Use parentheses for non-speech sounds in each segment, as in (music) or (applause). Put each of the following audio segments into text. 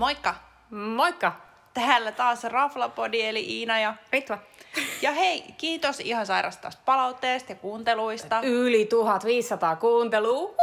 Moikka! Moikka! Täällä taas Raflapodi eli Iina ja... Ritva. Ja hei, kiitos ihan sairasta palautteesta ja kuunteluista. Yli 1500 kuuntelua.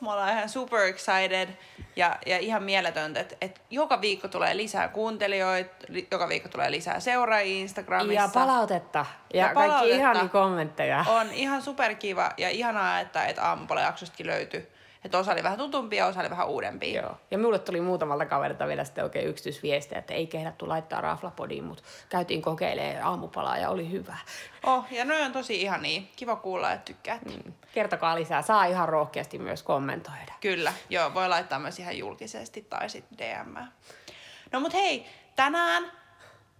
Me ollaan ihan super excited ja, ja ihan mieletöntä, että, että joka viikko tulee lisää kuuntelijoita, li- joka viikko tulee lisää seuraajia Instagramissa. Ja palautetta. Ja, Ja ja kaikki palautetta. ihania kommentteja. On ihan superkiva ja ihanaa, että, että aamupalajaksostakin löytyi. Että osa oli vähän tutumpia, osa oli vähän uudempia. Joo. Ja mulle tuli muutamalta kaverilta vielä sitten oikein yksityisviestejä, että ei kehdattu laittaa raflapodiin, mutta käytiin kokeilemaan aamupalaa ja oli hyvä. Oh, ja noin on tosi ihania. Kiva kuulla, että tykkäät. Mm. Kertokaa lisää. Saa ihan rohkeasti myös kommentoida. Kyllä, joo, voi laittaa myös ihan julkisesti tai sitten DM. No mut hei, tänään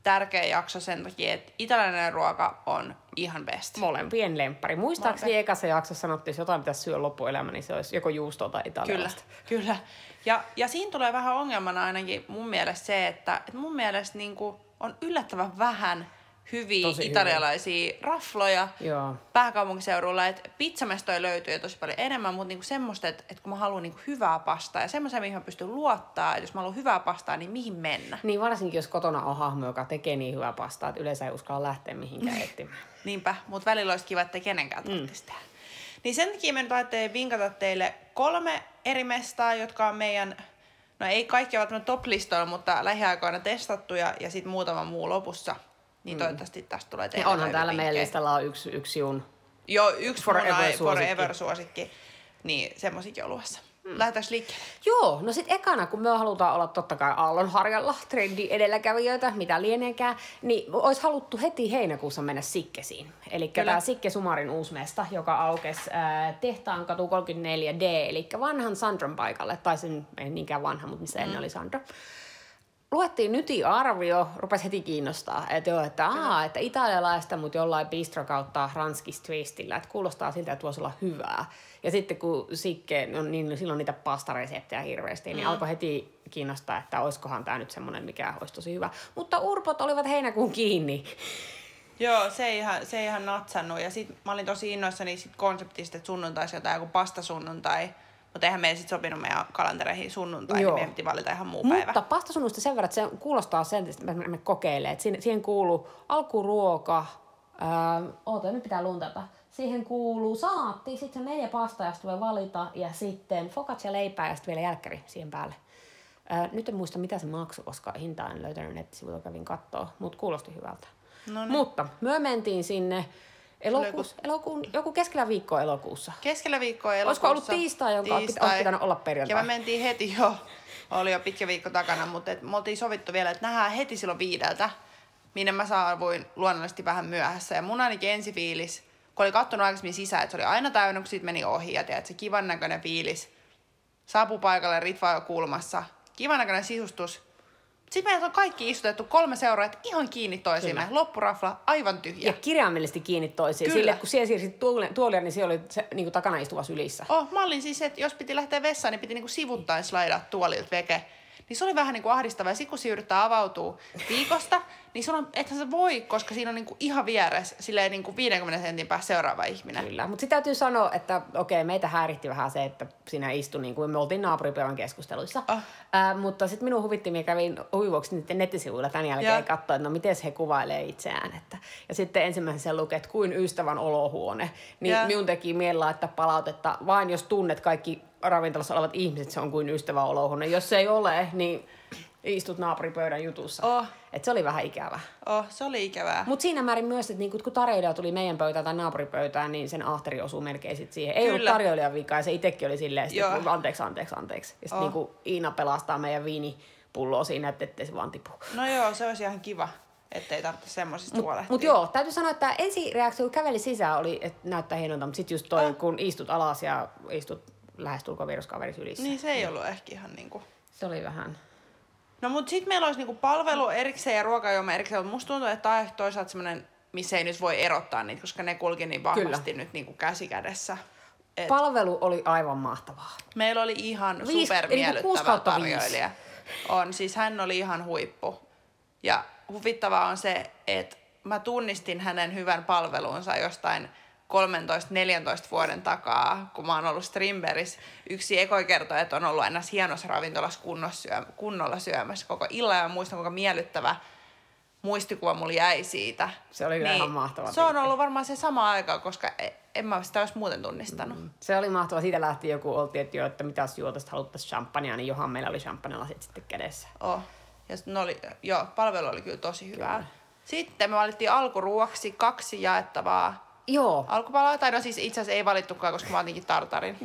tärkeä jakso sen takia, että italialainen ruoka on ihan best. Molempien lemppari. Muistaakseni ekassa jaksossa sanottiin, että jotain pitäisi syödä loppuelämä, niin se olisi joko juustoa tai Kyllä, italialaista. kyllä. Ja, ja siinä tulee vähän ongelmana ainakin mun mielestä se, että, että mun mielestä niin on yllättävän vähän hyviä Tosi hyviä. italialaisia rafloja Joo. pääkaupunkiseudulla, että pizzamestoja löytyy jo tosi paljon enemmän, mutta niinku semmoista, että, että kun mä haluan niinku hyvää pastaa ja semmoisia, mihin mä pystyn luottaa, että jos mä haluan hyvää pastaa, niin mihin mennä. Niin varsinkin, jos kotona on hahmo, joka tekee niin hyvää pastaa, että yleensä ei uskalla lähteä mihinkään etsimään. Niinpä, mutta välillä olisi kiva, että kenenkään tarvitsisi tehdä. Niin sen takia me nyt ajattelin vinkata teille kolme eri mestaa, jotka on meidän, no ei kaikki ovat top-listoilla, mutta lähiaikoina testattuja ja sitten muutama muu lopussa. Niin toivottavasti tästä tulee Ja teille onhan hyviä täällä meidän vinkkejä. listalla on yksi, yksi jun. Joo, yksi Forever forever, suosikki. forever suosikki. Niin, semmosikin on luvassa. Mm. Liikkeelle? Joo, no sit ekana, kun me halutaan olla totta kai aallonharjalla, trendi edelläkävijöitä, mitä lieneekään, niin olisi haluttu heti heinäkuussa mennä Sikkesiin. Eli tämä Sikke Sumarin uusmesta, joka aukesi äh, Tehtaan katu 34D, eli vanhan Sandron paikalle, tai sen ei niinkään vanha, mutta missä ennen oli Sandro. Luettiin nyti arvio, rupesi heti kiinnostaa, että joo, että, aa, että italialaista, mutta jollain bistro kautta ranskis twistillä, että kuulostaa siltä, että voisi olla hyvää. Ja sitten kun Sikke, no, niin silloin niitä pastareseptejä hirveästi, niin alkoi heti kiinnostaa, että olisikohan tämä nyt semmoinen, mikä olisi tosi hyvä. Mutta urpot olivat heinäkuun kiinni. Joo, se ei ihan, se ei ihan natsannut. Ja sit mä olin tosi innoissani sit konseptista, että sunnuntaisi jotain joku pastasunnuntai. Mutta eihän meidän sit sopinut meidän kalentereihin sunnuntai, Joo. niin meidän piti valita ihan muu päivä. Mutta pastasunnusta sen verran, että se kuulostaa sen, että me, me kokeilee. Että siihen, siihen kuuluu alkuruoka, ää, oota, nyt pitää luntata. Siihen kuuluu salaatti, sitten se neljä pastaa, josta voi valita, ja sitten focaccia leipää ja sitten vielä jälkkäri siihen päälle. Ää, nyt en muista, mitä se maksoi, koska hintaa en löytänyt nettisivuilta, kävin kattoo, mutta kuulosti hyvältä. No niin. Mutta me mentiin sinne elokuussa, elokuun, joku keskellä viikkoa elokuussa. Keskellä viikkoa elokuussa. Olisiko ollut tiistai, jonka olisi pitänyt olla perjantai? Ja me mentiin heti jo, oli jo pitkä viikko takana, mutta et me oltiin sovittu vielä, että nähdään heti silloin viideltä, minne mä saavuin luonnollisesti vähän myöhässä. Ja mun ainakin ensifiilis, kun oli kattonut aikaisemmin sisään, että se oli aina täynnä, kun siitä meni ohi ja tiedät, se kivan näköinen fiilis. Saapuu paikalle, Ritva kulmassa. Kivan näköinen sisustus. Sitten meidät on kaikki istutettu kolme seuraajat ihan kiinni toisiimme. Loppurafla aivan tyhjä. Ja kirjaimellisesti kiinni toisiin. Kyllä. Sille, kun siellä siirsit tuolia, niin siellä oli se niin kuin takana istuva sylissä. Oh, mä olin siis, että jos piti lähteä vessaan, niin piti niinku sivuttain slaidaa tuolilta veke. Niin se oli vähän niinku ahdistavaa. Ja sit kun se yrittää avautua viikosta, niin sun on, ethän se voi, koska siinä on niinku ihan vieressä silleen niinku 50 sentin päässä seuraava ihminen. Kyllä, mutta sitten täytyy sanoa, että okei, meitä häiritti vähän se, että siinä istui, niin kuin me oltiin naapuripäivän keskusteluissa. Ah. Ää, mutta sitten minun huvitti, minä kävin huivuoksi niiden nettisivuilla tämän jälkeen Ja. katsoin, että no miten he kuvailee itseään. Että, ja sitten ensimmäisen luki, että kuin ystävän olohuone. Niin Ja. minun teki mieli laittaa palautetta, vain jos tunnet kaikki ravintolassa olevat ihmiset, se on kuin ystävän olohuone. Jos se ei ole, niin istut naapuripöydän jutussa. Oh. Et se oli vähän ikävä. Oh, se oli ikävää. Mutta siinä määrin myös, että niinku, kun tarjoilija tuli meidän pöytään tai naapuripöytään, niin sen ahteri osuu melkein sit siihen. Ei ollut Kyllä. tarjoilijan vika ja se itsekin oli silleen, sit, että anteeksi, anteeksi, anteeksi. Ja sitten Oh. niinku Iina pelastaa meidän viinipulloa siinä, että ettei se vaan tipu. No joo, se olisi ihan kiva, ettei tarvitse semmosista Mutta huolehtia. mut joo, täytyy sanoa, että ensi reaktio, kun käveli sisään, oli, että näyttää hienolta, mutta sitten just toi, Ah. kun istut alas ja istut lähestulkoon viruskaveri sylissä. Niin se ei ollut ehkä ihan niinku... Se oli vähän... No mut sit meillä olisi niinku palvelu erikseen ja ruokajuoma erikseen, mutta musta tuntuu, että tää on toisaalta semmonen, missä ei nyt voi erottaa niitä, koska ne kulki niin vahvasti Kyllä. nyt niinku käsi kädessä. Et Palvelu oli aivan mahtavaa. meillä oli ihan supermiellyttävä tarjoilija. On, siis hän oli ihan huippu. Ja huvittavaa on se, että mä tunnistin hänen hyvän palvelunsa jostain 13-14 vuoden takaa, kun mä oon ollut Strimberis. Yksi ekoi kertoi, että on ollut aina hienossa ravintolassa syö, kunnolla syömässä koko illan ja muistan, kuinka miellyttävä muistikuva mulla jäi siitä. Se oli niin, ihan mahtava. Se on ollut varmaan se sama aika, koska e- en mä sitä olisi muuten tunnistanut. Mm. Se oli mahtava. Siitä lähti joku, oltiin, että, jo, että mitä juotasta haluttaisiin champagnea, niin johan meillä oli champagnelasit sitten kädessä. Oh. Ja ne oli, joo, palvelu oli kyllä tosi hyvää. Kyllä. Sitten me valittiin alkuruoksi kaksi jaettavaa Joo. Alkupalaa, tai no siis itse asiassa ei valittukaan, koska mä otinkin tartarin.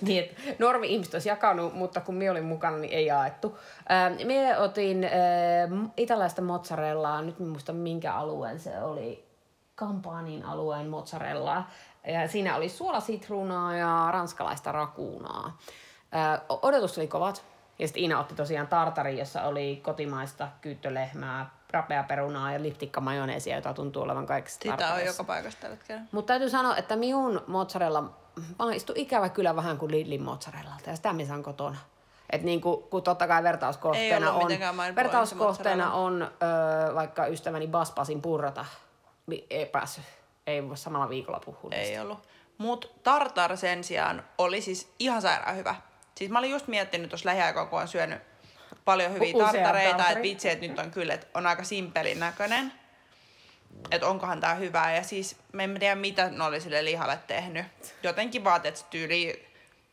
niin, että normi ihmiset olisi jakanut, mutta kun minä olin mukana, niin ei jaettu. Ähm, minä otin äh, italaista mozzarellaa, nyt en muista minkä alueen se oli, Kampaanin alueen mozzarellaa. Ja siinä oli suolasitruunaa ja ranskalaista rakuunaa. Äh, odotus oli kovat. Ja sitten Iina otti tosiaan tartari, jossa oli kotimaista kyyttölehmää, perunaa ja liptikka majoneesia, jota tuntuu olevan kaikista Sitä on joka paikassa tällä hetkellä. Mutta täytyy sanoa, että minun mozzarella maistuu ikävä kyllä vähän kuin Lidlin mozzarellalta ja sitä me saan kotona. Et niin kuin, kun totta kai vertauskohteena on, vertauskohteena on ö, vaikka ystäväni Baspasin purrata, ei päässyt, ei voi samalla viikolla puhua. Ei ollut. Mutta tartar sen sijaan oli siis ihan sairaan hyvä. Siis mä olin just miettinyt tuossa lähiaikaa, kun olen syönyt paljon hyviä Usea tartareita, että vitsi, että nyt on kyllä, että on aika simpelin näköinen. Että onkohan tää hyvää. Ja siis me en tiedä, mitä ne oli sille lihalle tehnyt. Jotenkin vaatet tyyli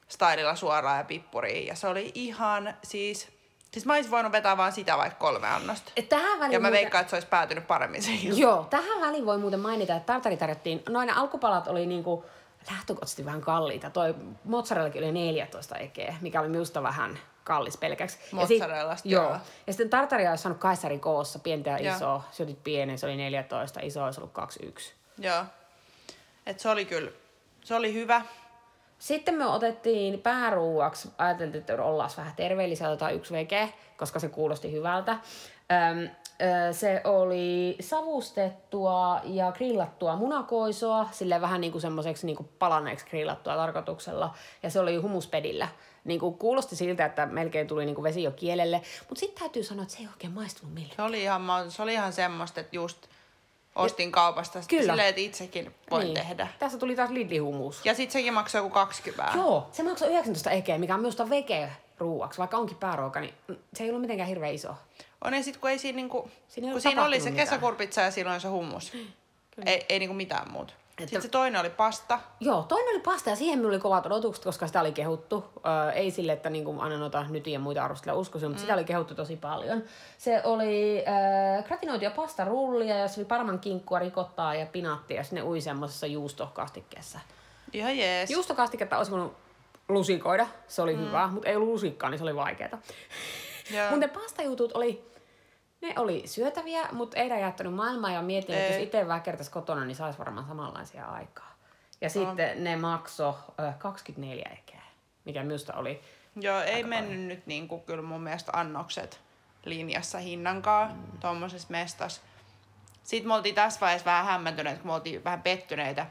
stylilla suoraan ja pippuriin. Ja se oli ihan siis... Siis mä olisin voinut vetää vaan sitä vaikka kolme annosta. Et tähän väliin ja mä muuten... veikkaan, että se olisi päätynyt paremmin siihen. Joo, tähän väliin voi muuten mainita, että tartari tarjottiin, noin alkupalat oli niinku lähtökohtaisesti vähän kalliita. Toi mozzarellakin oli 14 ekeä, mikä oli minusta vähän kallis pelkäksi. Mozzarellasta, ja sit, joo. Ja sitten tartaria olisi saanut Kaisarin koossa, pientä ja iso. Se oli pieni, se oli 14, iso olisi ollut 21. Joo. Et se oli kyllä, se oli hyvä. Sitten me otettiin pääruuaksi, ajateltiin, että ollaan vähän terveellisellä tai yksi veke, koska se kuulosti hyvältä. Öm, se oli savustettua ja grillattua munakoisoa, sille vähän niin kuin semmoiseksi niin kuin palaneeksi grillattua tarkoituksella. Ja se oli humuspedillä. Niin kuin kuulosti siltä, että melkein tuli niin kuin vesi jo kielelle. Mutta sitten täytyy sanoa, että se ei oikein maistunut millään. Se oli ihan, se oli ihan semmoista, että just ostin ja, kaupasta kyllä. silleen, että itsekin voin niin. tehdä. Tässä tuli taas Lidli-humus. Ja sitten sekin maksoi joku 20. Joo, se maksoi 19 ekeä, mikä on minusta veke ruuaksi, vaikka onkin pääruoka, niin se ei ollut mitenkään hirveän iso. On ja sitten kun ei siinä, niinku, siinä, kun siinä oli se mitään. kesäkurpitsa ja silloin se hummus. Ei, ei niinku mitään muuta. Että... Sitten se toinen oli pasta. Joo, toinen oli pasta ja siihen minulla oli kovat odotukset, koska sitä oli kehuttu. Öö, ei sille, että niinku aina noita nyt ja muita arvostella uskoisin, mutta mm. sitä oli kehuttu tosi paljon. Se oli öö, gratinoitua pastarullia ja se oli parman kinkkua, rikottaa ja pinaattia ja sinne ui semmoisessa juustokastikkeessa. Ihan jees. Juustokastiketta olisi voinut lusikoida, se oli mm. hyvä, mutta ei ollut lusikkaa, niin se oli vaikeaa. (laughs) mutta ne pastajutut oli ne oli syötäviä, mutta ei jättänyt maailmaa ja mietin, ei. että jos itse vähän kertaisi kotona, niin saisi varmaan samanlaisia aikaa. Ja no. sitten ne makso 24 ekeä, mikä minusta oli Joo, ei mennyt paljon. nyt niin kuin, kyllä mun mielestä annokset linjassa hinnankaan mm. tuommoisessa mestassa. Sitten me oltiin tässä vaiheessa vähän hämmentyneet, kun me oltiin vähän pettyneitä.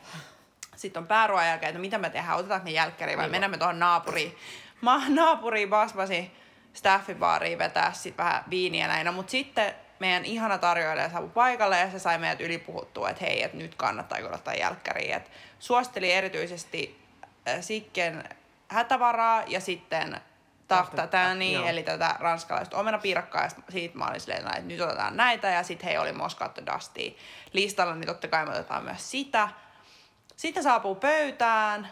Sitten on pääruoan jälkeen, että mitä me tehdään, otetaanko ne jälkkäriin vai mennään me tuohon naapuriin. Ma, naapuriin Basbasi staffibaariin vetää sit vähän viiniä näin. Mutta sitten meidän ihana tarjoilija saapui paikalle ja se sai meidät ylipuhuttua, että hei, että nyt kannattaa ottaa jälkkäriin. Et suositteli erityisesti äh, Sikken hätävaraa ja sitten tahta niin, eli tätä ranskalaista omenapiirakkaa, ja siitä mä olin silleen, että nyt otetaan näitä, ja sitten hei oli Moscato Dustia listalla, niin totta kai me otetaan myös sitä. Sitten saapuu pöytään,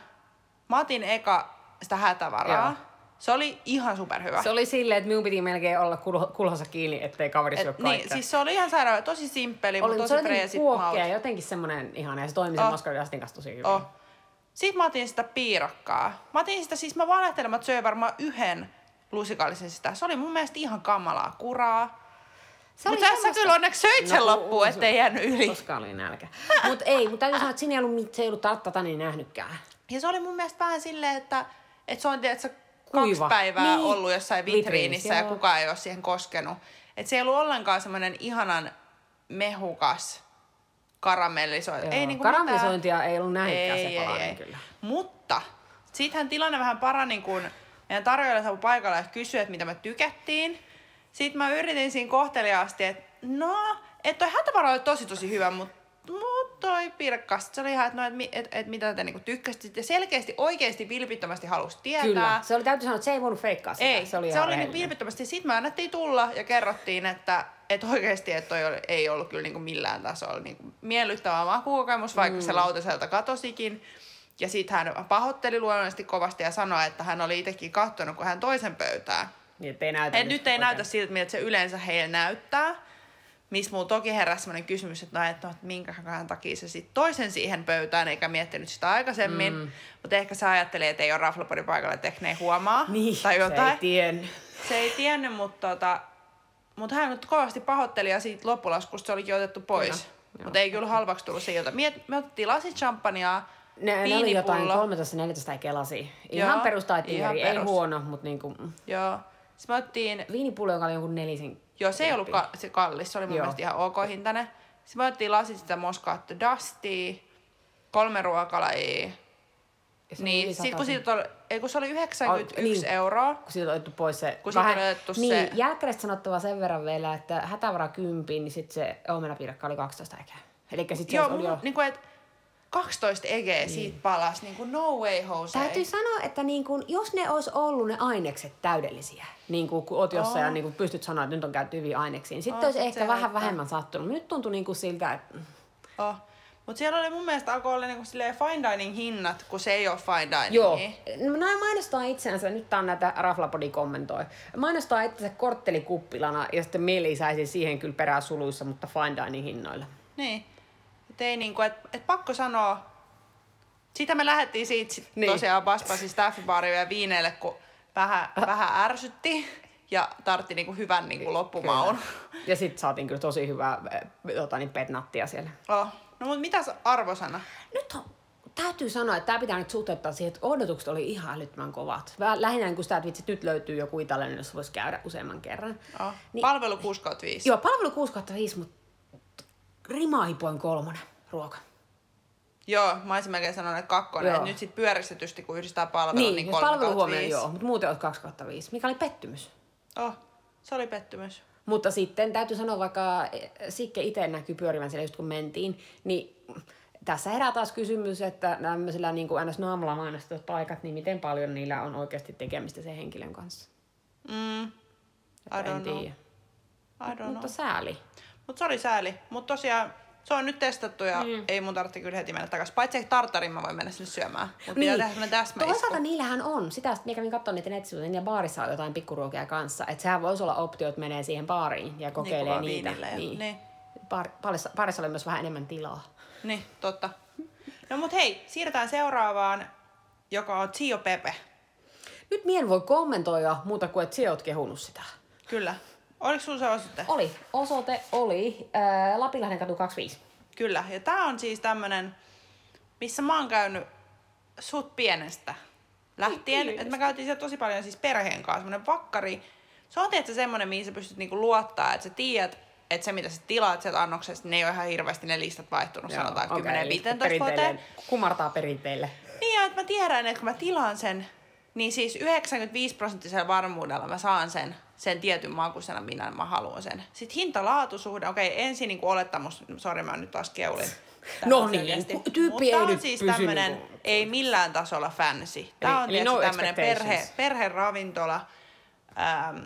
mä otin eka sitä hätävaraa, Joo. Se oli ihan superhyvä. Se oli silleen, että minun piti melkein olla kul- kulhassa kiinni, ettei kaveri syö Niin, siis se oli ihan sairaan, tosi simppeli, mutta tosi freesit maut. Se oli jotenkin semmoinen ihana, ja se toimi oh. sen Justin kanssa tosi hyvin. Oh. Sitten mä otin sitä piirakkaa. Mä otin sitä, siis mä valehtelen, että söin varmaan yhden lusikallisen sitä. Se oli mun mielestä ihan kamalaa kuraa. Mutta sä, sä kyllä onneksi söit sen no, loppuun, ettei jäänyt yli. Koska oli nälkä. mutta ei, mutta täytyy sanoa, että siinä ei ollut, se ei ollut tarttata niin nähnytkään. Ja se oli mun mielestä vähän silleen, että, että se on, että kaksi päivää niin. ollut jossain vitriinissä ja kukaan ei ole siihen koskenut. Et se ei ollut ollenkaan semmoinen ihanan mehukas karamellisointi. Ei niinku Karamellisointia mitään. ei ollut nähnytkään se palanen ei, ei. kyllä. Mutta sittenhän tilanne vähän parani, kun meidän tarjoilija saapui paikalle ja kysyi, että mitä me tykättiin. Sitten mä yritin siinä kohteliaasti, että no, että toi hätävaro oli tosi tosi hyvä, mutta mut toi pirkka. Sitten se oli ihan, että no, et, et, et, mitä te niinku tykkäsitte. Ja selkeästi, oikeasti vilpittömästi halusi tietää. Kyllä. Se oli, täytyy sanoa, että se ei voinut feikkaa sitä. Ei, se oli, se oli niin vilpittömästi. Sitten me annettiin tulla ja kerrottiin, että, että oikeasti että toi oli- ei ollut kyllä niinku millään tasolla niinku miellyttävä makukokemus, vaikka mm. se lautaselta katosikin. Ja sitten hän pahoitteli luonnollisesti kovasti ja sanoi, että hän oli itsekin katsonut, kun hän toisen pöytään. Niin, et ei näytä Et nyt ei oikein. näytä siltä, miltä se yleensä heillä näyttää. Missä mulla toki heräsi sellainen kysymys, että no, et, no, että minkähän takia se sitten toisen siihen pöytään, eikä miettinyt sitä aikaisemmin. Mm. Mutta ehkä se ajattelee, että ei ole raflapodin paikalla, että ehkä ne ei huomaa. (laughs) Niin, tai se jotain. ei tiennyt. Se ei tiennyt, mutta tota, mut hän nyt kovasti pahoitteli ja siitä loppulaskusta se olikin otettu pois. Joo. Mutta ei kyllä halvaksi tullut se jota. Me, me otettiin lasit champagnea, Ne, ne oli jotain viinipullo. 13-14 kelasi. Ihan Joo, perustaitieri, ihan ei perus. huono, mutta niinku, Joo. Sitten me otettiin viinipullo, joka oli jonkun nelisen. Joo, se ei ollut ka- se kallis, se oli mun Joo. mielestä ihan ok hintainen. Sitten me otettiin lasit sitä Moscato Dustia, kolme ruokalajia. Niin, sit kun, siitä oli, ei, kun se oli 91 Ai, niin. euroa. kun siitä on otettu pois se... Kun siitä on otettu niin, se- jälkkäreistä sanottava sen verran vielä, että hätävara kympiin, niin sitten se omenapiirakka oli 12 eikä. Eli sitten Joo, se oli jo... niin kuin, et 12 egeä siitä palas, niin kuin no way Jose. Täytyy sanoa, että niin kun, jos ne olisi ollut ne ainekset täydellisiä, niin kun, kun oot jossain ja niin kun pystyt sanoa, että nyt on käyty hyviä aineksia, niin sitten Oo, olisi sit ehkä vähän haittaa. vähemmän sattunut. Nyt tuntui niin kuin siltä, että Oh. Mutta siellä oli mun mielestä alkoi olla niinku fine dining hinnat, kun se ei ole fine dining. Joo. No, nämä mainostaa itseänsä, nyt tää on näitä Raflapodi kommentoi. Mainostaa itsensä korttelikuppilana ja sitten mieli saisi siihen kyllä perään suluissa, mutta fine dining hinnoilla. Niin. Et ei niinku, et, et pakko sanoa, sitä me lähdettiin siitä sit Niin. tosiaan Baspasin staffibaariin ja viineille, kun vähän, vähän ärsytti ja tartti niinku hyvän niinku loppumaun. Ja sitten saatiin kyllä tosi hyvää äh, tota, niin petnattia siellä. Oh. No mut mitäs arvosana? Nyt on, täytyy sanoa, että tämä pitää nyt suhteuttaa siihen, että odotukset oli ihan älyttömän kovat. Vähän Lähinnä kun sitä, että vitsi, nyt löytyy joku italialainen, jossa voisi käydä useamman kerran. Oh. Niin- Palvelu 6 kautta 5. Joo, palvelu 6 5, mutta rimaipoin kolmonen ruoka. Joo, mä olisin melkein sanonut, että kakkonen. Joo. Et nyt sit pyöristetysti, kun yhdistää palvelun, Niin, niin, jos kolme palvelu kautta huomioon, joo, mutta muuten olisi 2 5, mikä oli pettymys. Oh, se oli pettymys. Mutta sitten täytyy sanoa, vaikka eh, Sikke itse näkyy pyörivän siellä just kun mentiin, niin tässä herää taas kysymys, että tämmöisillä niin kuin ns. naamalla mainostetut paikat, niin miten paljon niillä on oikeasti tekemistä sen henkilön kanssa? Mm, I Että en don't know. tiedä. I don't know. Mutta sääli. Mutta se oli sääli. Mutta tosiaan se on nyt testattu ja mm. ei mun tarvitse kyllä heti mennä takaisin. Paitsi että tartarin mä voin mennä sinne syömään. Mutta niin. pitää tehdä täsmäisku. Toisaalta niillähän on, sitä mikä katson niitä nettisivuja, niin baarissa on jotain pikkuruokia kanssa. Että sehän voisi olla optio, että menee siihen baariin ja kokeilee vaan niitä. ja- niin. Baar, baarissa, baarissa oli myös vähän enemmän tilaa. Niin, totta. No mut hei, siirrytään seuraavaan, joka on Zio Pepe. Nyt mien voi kommentoida muuta kuin, että sinä oot kehunut sitä. Kyllä. Oliko sulla se osoite? Oli. Osoite oli ää, Lapinlahden katu 25. Kyllä. Ja tää on siis tämmönen, missä mä oon käynyt sut pienestä lähtien. Pienestä. Että me käytiin siellä tosi paljon siis perheen kanssa. Semmonen vakkari. Se on tietysti semmonen, mihin sä pystyt niinku luottaa, että sä tiedät, että se mitä sä tilaat sieltä annoksesta, ne ei ole ihan hirveästi ne listat vaihtunut, Joo, sanotaan okei, 10-15 eli vuoteen. Kumartaa perinteille. Niin ja että mä tiedän, että kun mä tilaan sen, niin siis 95 prosenttisella varmuudella mä saan sen, sen tietyn makuisena, minä mä haluan sen. Sitten hinta-laatusuhde, okei ensin niin olettamus, sori mä nyt taas keulin. No Tää niin, selkeästi. tyyppi Mutta ei on siis pysy tämmönen, niinku- ei millään tasolla fancy. Tää on eli no tämmönen perhe, perheravintola. Ähm,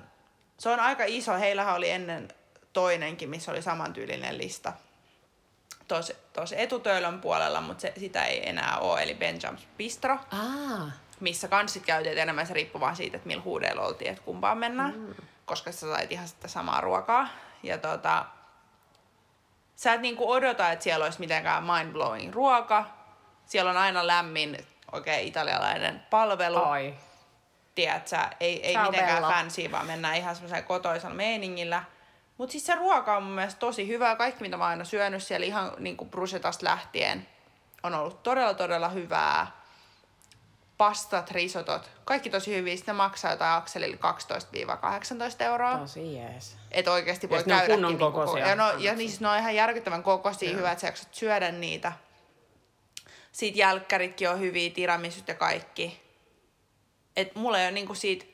se on aika iso, heillähän oli ennen toinenkin, missä oli samantyylinen lista tuossa etutöölön puolella, mutta se, sitä ei enää ole, eli Benjam's Bistro, Aa, missä kans sit käytiin enemmän se riippuu vaan siitä, että millä huudeilla oltiin, että kumpaan mennään, mm. koska sä sait ihan sitä samaa ruokaa. Ja tota, sä et niinku odota, että siellä olisi mitenkään mind-blowing ruoka. Siellä on aina lämmin, oikein italialainen palvelu. ai. Tiedät sä, ei, ei Ciao, mitenkään Bella. fancy, vaan mennään ihan semmoisella kotoisella meiningillä. Mutta siis se ruoka on mun mielestä tosi hyvää. Kaikki, mitä mä oon aina syönyt siellä ihan niin kuin brusetasta lähtien, on ollut todella, todella hyvää. Pastat, risotot, kaikki tosi hyviä. Sitten ne maksaa jotain akselilla 12-18 euroa. Tosi jees. Että oikeasti voi on käydäkin. kunnon niinku ko- kokoisia ja, no, ja niin siis ne on ihan järkyttävän kokoisia, hyvä, että sä jaksat syödä niitä. Sitten jälkkäritkin on hyviä, tiramisut ja kaikki. Et mulla ei ole niinku siitä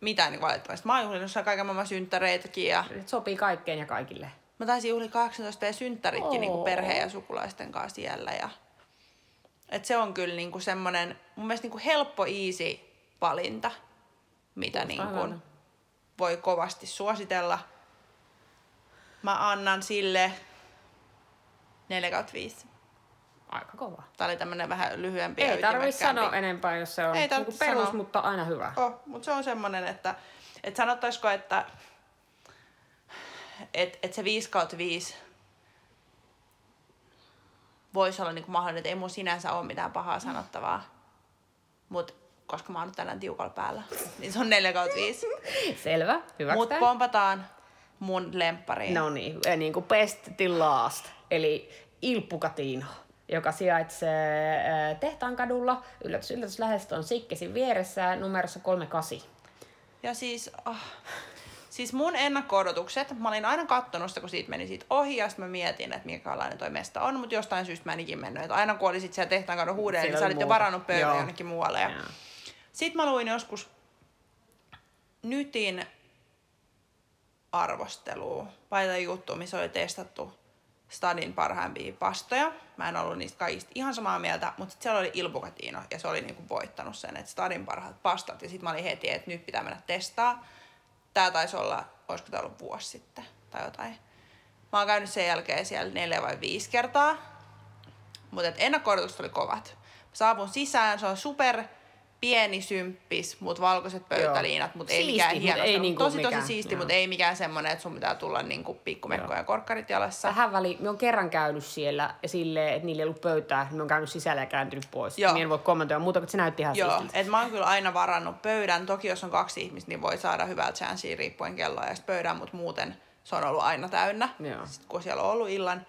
mitään niinku valitettavasti. Mä oon juhlinut kaiken maailman synttäreitäkin ja Nyt sopii kaikkeen ja kaikille. Mä taisin juhli 18 ja synttäritkin Oo. niinku perheen ja sukulaisten kanssa siellä. Ja... Et se on kyllä niinku semmonen, mun mielestä niinku helppo, easy valinta, mitä niinku voi kovasti suositella. Mä annan sille 4 kautta 5. Aika kova. Tää oli tämmönen vähän lyhyempi Ei tarvi sanoa enempää, jos se on Ei niinku perus, sanoa. mutta aina hyvä. Oh, mutta se on semmonen, että et sanottaisiko, että et, et se 5 kautta 5 voisi olla niinku mahdollinen, että ei mun sinänsä ole mitään pahaa sanottavaa. Mutta koska mä oon nyt tällään tiukalla päällä, niin se on 4 kautta 5. (laughs) Selvä, Mutta hyväksytään. pompataan mun lemppariin. No niin, eh, niin kuin best till last, eli Il Pucatino, joka sijaitsee eh, Tehtaan kadulla. Yllätys, yllätys, lähestö on Sikkesin vieressä numerossa 38. Ja siis, oh, siis mun ennakko-odotukset, mä olin aina kattonut sitä, kun siitä meni siitä ohi, ja sitten mä mietin, että minkälainen toi mesta on, mutta jostain syystä mä en ikin mennyt. Et aina kun oli sit siellä tehtaan kadon huudella, niin sä oli olit jo muuta. varannut pöydän jonnekin muualle. Ja sitten mä luin joskus Nytin arvostelua, vai juttua, missä oli testattu Stadin parhaimpia pastoja. Mä en ollut niistä kaikista ihan samaa mieltä, mutta sit siellä oli Il Bucatino ja se oli niinku voittanut sen, että Stadin parhaat pastat. Ja sitten mä olin heti, että nyt pitää mennä testaa. Tää taisi olla, olisiko tää ollut vuosi sitten tai jotain. Mä oon käynyt sen jälkeen siellä neljä vai viisi kertaa. Mutta ennakko oli kovat. Mä saavun sisään, se on super pieni symppis, mutta valkoiset pöytäliinat, mutta ei mikään mut hieno. ei niinku tosi mikään, tosi siisti, mutta ei mikään semmoinen, että sun pitää tulla niinku pikkumekko ja korkkarit jalassa. Tähän väliin, me on kerran käynyt siellä ja silleen, että niillä ei ollut pöytää, niin me on käynyt sisällä ja kääntynyt pois. Joo. Mä en voi kommentoida muuta, mutta se näytti ihan Joo, siistiltä. et mä oon kyllä aina varannut pöydän. Toki jos on kaksi ihmistä, niin voi saada hyvältä chanssiä riippuen kelloa ja sit pöydän, mutta muuten se on ollut aina täynnä. Joo. Sitten kun siellä on ollut illan.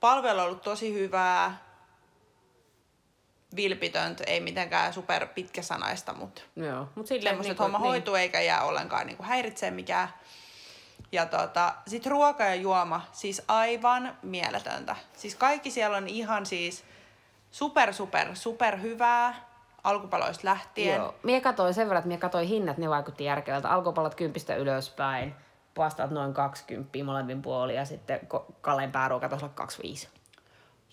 Palvelu on ollut tosi hyvää. Vilpitöntä, ei mitenkään super pitkäsanaista, mutta Joo, silleen, semmoista, että homma hoituu eikä jää ollenkaan niin häiritsee mikään. Ja tota, sit ruoka ja juoma, siis aivan mieletöntä. Siis kaikki siellä on ihan siis super, super, super hyvää alkupaloista lähtien. Joo. Mie katsoin sen verran, että mie katsoin hinnat, ne vaikutti järkevältä. Alkupalat kympistä ylöspäin, pastat noin 20 molemmin puolin ja sitten pääruoka taisi olla 25.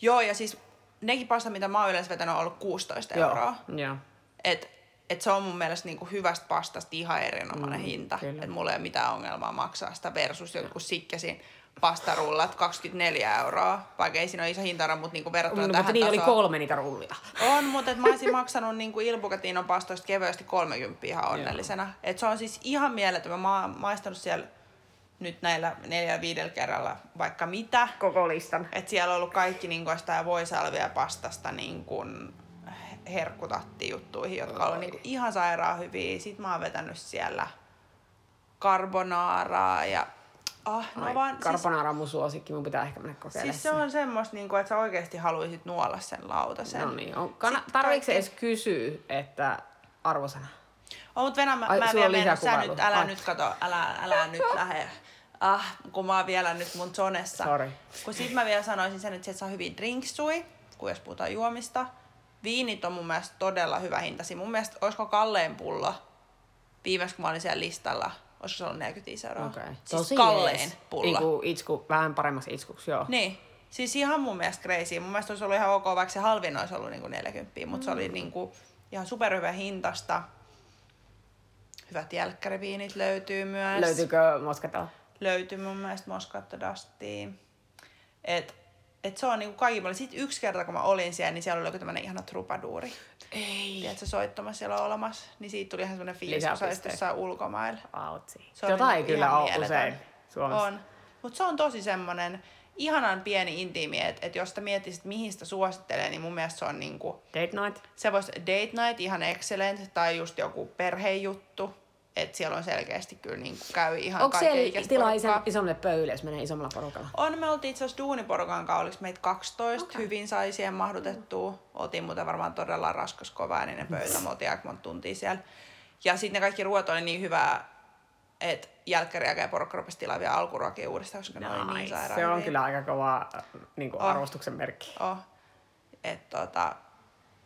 Joo, ja siis nekin pasta, mitä mä oon yleensä vetänyt, on ollut 16 euroa. Joo. Et, et se on mun mielestä niinku hyvästä pastasta ihan erinomainen mm, hinta. kyllä. Et mulla ei ole mitään ongelmaa maksaa sitä versus joku sikkesin pastarullat 24 euroa. Vaikka ei siinä ole iso hintara, mutta niinku verrattuna No, tähän mutta niillä oli tasoon- kolme niitä rullia. On, mutta et mä olisin maksanut niinku Ilbukatinon pastoista kevyesti 30 ihan onnellisena. Et se on siis ihan mieletön. Mä oon maistanut siellä nyt näillä neljä viidellä kerralla vaikka mitä. Koko listan. Et siellä on ollut kaikki niin sitä voisalvia pastasta niin kuin herkkutatti juttuihin, jotka on niin ihan sairaan hyviä. Sitten mä oon vetänyt siellä carbonaaraa ja ah, no Ai, vaan, siis, Carbonara on mun suosikki, mun pitää ehkä mennä kokeilemaan. siis se on semmoista, niin kuin, että sä oikeasti haluaisit nuolla sen lautasen. No niin, on, kana, tarviiko kaikki- edes kysyä, että arvosana? Oh, mutta Venä, mä, Ai, mä vielä menen, sä nyt, älä Ai. nyt kato, älä, älä nyt lähde. Ah, kun mä oon vielä nyt mun zonessa. Sorry. Kun sit mä vielä sanoisin sen, että sieltä saa hyvin drinksui, kun jos puhutaan juomista. Viinit on mun mielestä todella hyvä hintasi. Mun mielestä, olisiko kallein pullo, viimeksi kun mä olin siellä listalla, olisiko se ollut 45 euroa? Okay. Siis kallein jees. pullo. Niinku itsku, vähän paremmassa itskuksi, joo. Niin. Siis ihan mun mielestä crazy. Mun mielestä olisi ollut ihan ok, vaikka se halvin olisi ollut niinku 40, mutta se oli Mm. niinku ihan superhyvä hintasta. Hyvät jälkkäriviinit löytyy myös. Löytyykö Moskatella? Löytyy mun mielestä Moscato Dustia. Et, et se on niinku kaikki paljon. Sitten yksi kerta, kun mä olin siellä, niin siellä oli joku tämmönen ihana trupaduuri. Ei. Tiedätkö, soittamassa siellä on olemassa. Niin siitä tuli ihan semmonen fiilis, kun sä jossain ulkomailla. Autsi. Se oli Jota ei niinku kyllä ole mieletön. usein Suomessa. On. Mutta se on tosi semmonen ihanan pieni intiimi, että et jos sitä miettisit, mihin sitä suosittelee, niin mun mielestä se on niinku, Date night? se voisi date night ihan excellent, tai just joku perhejuttu, että siellä on selkeästi kyllä niinku käy ihan Onko siellä kaikenikäistä tilaa porukkaa. ison, isommalle pöydälle, jos menee isommalla porukalla? On, me oltiin itse asiassa duuniporukan kanssa, oliko meitä 12, Okei. okay. hyvin sai siihen mahdutettua. Oltiin muuten varmaan todella raskas kovainen pöytä, me oltiin aika monta tuntia siellä. Ja sitten ne kaikki ruoat oli niin hyvää, että jälkkärin jälkeen porukka rupesi tilaa vielä alkuruokia uudestaan, koska ne oli niin sairaan Se on hyviä. kyllä aika kova niin kuin Oh. arvostuksen merkki. Oh. Et, tota,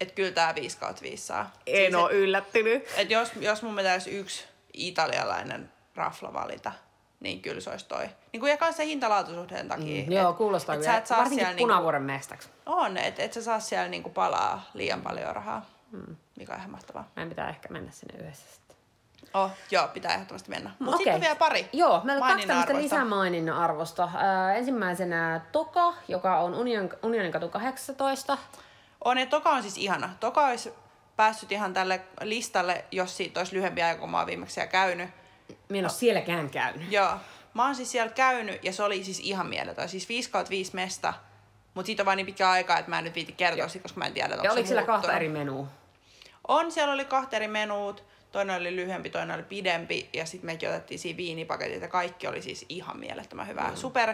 et kyllä tää 5 kautta 5 saa. En Siis, ole et, yllättynyt. et jos, jos mun pitäisi yksi italialainen rafla valita, niin kyllä se olisi toi. Niin kuin ja kanssa se hintalaatuisuuden takia. Mm, joo, kuulostaa et kyllä. Sä et saa Varsinkin siellä niinku, punavuoren mestaksi. on, että et sä saa siellä niinku palaa liian paljon rahaa, mm. mikä on ihan mahtavaa. Meidän pitää ehkä mennä sinne yhdessä sitten. Oh, joo, pitää ehdottomasti mennä. Mutta Okei. sitten on vielä pari. Joo, meillä on kaksi tämmöistä lisämaininnan arvosta. Äh, ensimmäisenä Toka, joka on Union, Unionin katu 18. On, ja Toka on siis ihana. Toka olisi päässyt ihan tälle listalle, jos siitä olisi lyhyempi aika, kun mä oon viimeksi siellä käynyt. Minä en ole sielläkään käynyt. Joo. Mä oon siis siellä käynyt, ja se oli siis ihan mieletön. Siis 5 kautta 5 mesta. Mutta siitä on vaan niin pitkä aika, että mä en nyt viiti kertoa siitä, koska mä en tiedä, että Ja onko oliko siellä kahta eri menua? On, siellä oli kahta eri menuut. Toinen oli lyhyempi, toinen oli pidempi. Ja sitten mekin otettiin siinä viinipaketit ja kaikki oli siis ihan mielettömän hyvää. Mm. Super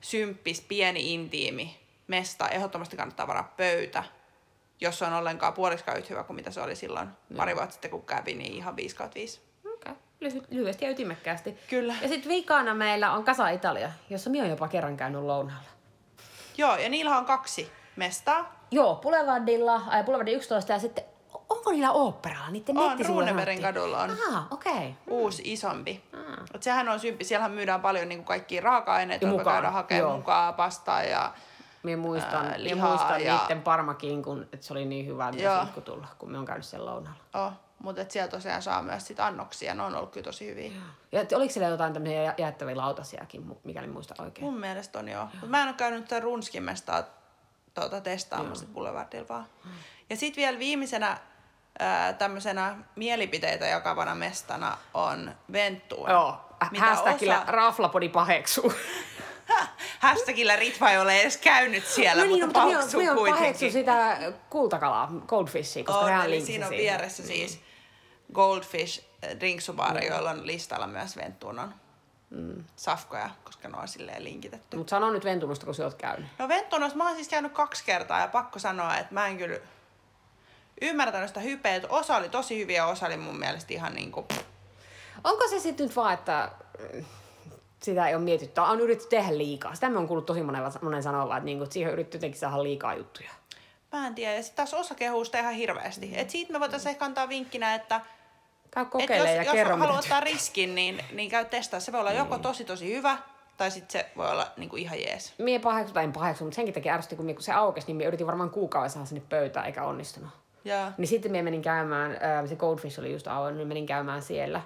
symppis, pieni, intiimi mesta. Ehdottomasti kannattaa varaa pöytä. Jos on ollenkaan puoliksikaan yhtä hyvä kuin mitä se oli silloin pari vuotta sitten, kun kävi, niin ihan 5 kautta 5. Okei, okay. lyhyesti ja ytimekkäästi. Kyllä. Ja sitten viikana meillä on Kasa Italia, jossa minä olen jopa kerran käynyt lounaalla. Joo, ja niillä on kaksi mestaa. Joo, Boulevardilla, äh, Boulevardin 11 ja sitten, onko niillä oopperalla? Niiden On, sanottiin. kadulla on. Ah, okei. Okay. uusi, isompi. Et sehän on symppi. Siellähän myydään paljon niin kaikkia raaka-aineita, jotka käydään hakemaan mukaan, pastaa ja Minä muistan, Ää, lihaa muistan ja- niiden parmakin, kun, että se oli niin hyvä, että kun tulla, kun me on käynyt siellä lounaalla. oh, mutta siellä tosiaan saa myös sit annoksia. Ne on ollut kyllä tosi hyviä. Ja et oliko siellä jotain tämmöisiä jaettavia lautasiakin, mikäli muista oikein? Mun mielestä on joo. Mut mä en ole käynyt sitä runskimesta tuota, testaamassa Boulevardilla vaan. Ja sitten vielä viimeisenä ää, tämmöisenä mielipiteitä jakavana mestana on Venttuun. Joo, hashtagillä osa- raflapodi paheksuu. (laughs) Hashtagillä Ritva ei ole edes käynyt siellä, no niin, mutta no, mutta pauksuu minä paheksu kuitenkin. sitä kultakalaa, goldfishia, koska on, hän eli siinä on siihen. vieressä siis Goldfish eh, drinksubaari, joilla on listalla myös Ventuunon mm. safkoja, koska ne on silleen linkitetty. Mutta sano nyt Ventunosta, kun sä oot käynyt. No Ventuunossa mä oon siis käynyt kaksi kertaa ja pakko sanoa, että mä en kyllä ymmärtänyt sitä hypeä, että osa oli tosi hyviä osa oli mun mielestä ihan niinku... Onko se sitten nyt vaan, että mm, sitä ei ole mietitty, on yritetty tehdä liikaa. Sitä me on kuullut tosi monen, monen sanovan, että, niinku, että siihen on yritetty jotenkin saada liikaa juttuja. Mä en tiedä. Ja sitten taas osa kehuu sitä ihan hirveästi. Et siitä me voitaisiin ehkä antaa vinkkinä, että Käy et kokeile jos, ja jos kerro, haluaa ottaa riskin, niin, niin käy testaa. Se voi olla joko tosi tosi hyvä, tai sitten se voi olla niinku ihan jees. Mie paheksu tai en paheksu, mutta senkin takia ärsytti, kun, mie- kun se aukesi, niin mie yritin varmaan kuukauden saada sinne pöytään, eikä onnistunut. Ja Niin sitten mie menin käymään, se Goldfish oli just auennut, niin menin käymään siellä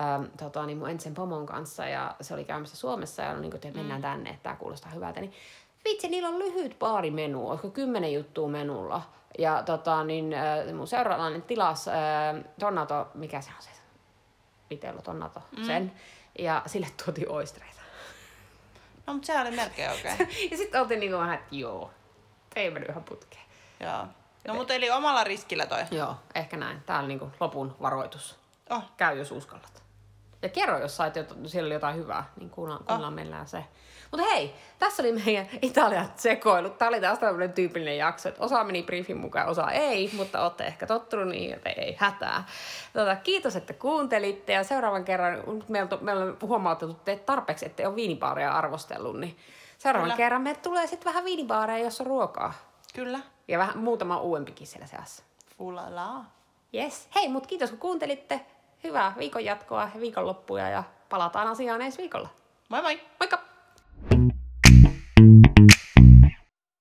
ähm, tota, niin mun entisen pomon kanssa ja se oli käymässä Suomessa ja niin että mennään mm. tänne, että tämä kuulostaa hyvältä. Niin vitsi, niillä on lyhyt baarimenu, olisiko kymmenen juttua menulla. Ja tota, niin, äh, mun seuraavainen tilas äh, Tornato, mikä se on se? Vitello Tornato, mm. sen. Ja sille tuotiin oistreita. No, mutta sehän oli melkein (laughs) okei. Okay. ja sitten oltiin niinku vähän, että joo, ei mennyt ihan putkeen. Joo. No, mutta eli omalla riskillä toi. Joo, ehkä näin. Tää on niinku lopun varoitus. Oh, Käy, jos uskallat. Ja kerro, jos sait, jot- siellä oli jotain hyvää, niin kuunnellaan, kuunnellaan Ah. se. Mutta hei, tässä oli meidän Italian sekoilut. Tämä oli taas tämmöinen tyypillinen jakso, että osa meni briefin mukaan, osa ei, mutta olette ehkä tottunut niin, että ei hätää. Tota, kiitos, että kuuntelitte ja seuraavan kerran, meillä on, meillä on huomautettu teitä tarpeeksi, että ole viinibaareja arvostellut, niin seuraavan Kyllä. kerran meille tulee sitten vähän viinibaareja, jossa on ruokaa. kyllä. Ja vähän muutama uudempikin siellä seassa. Ulala. Yes. Hei, mutta kiitos kun kuuntelitte. Hyvää viikon jatkoa ja viikonloppuja ja palataan asiaan ensi viikolla. Moi moi! Moikka!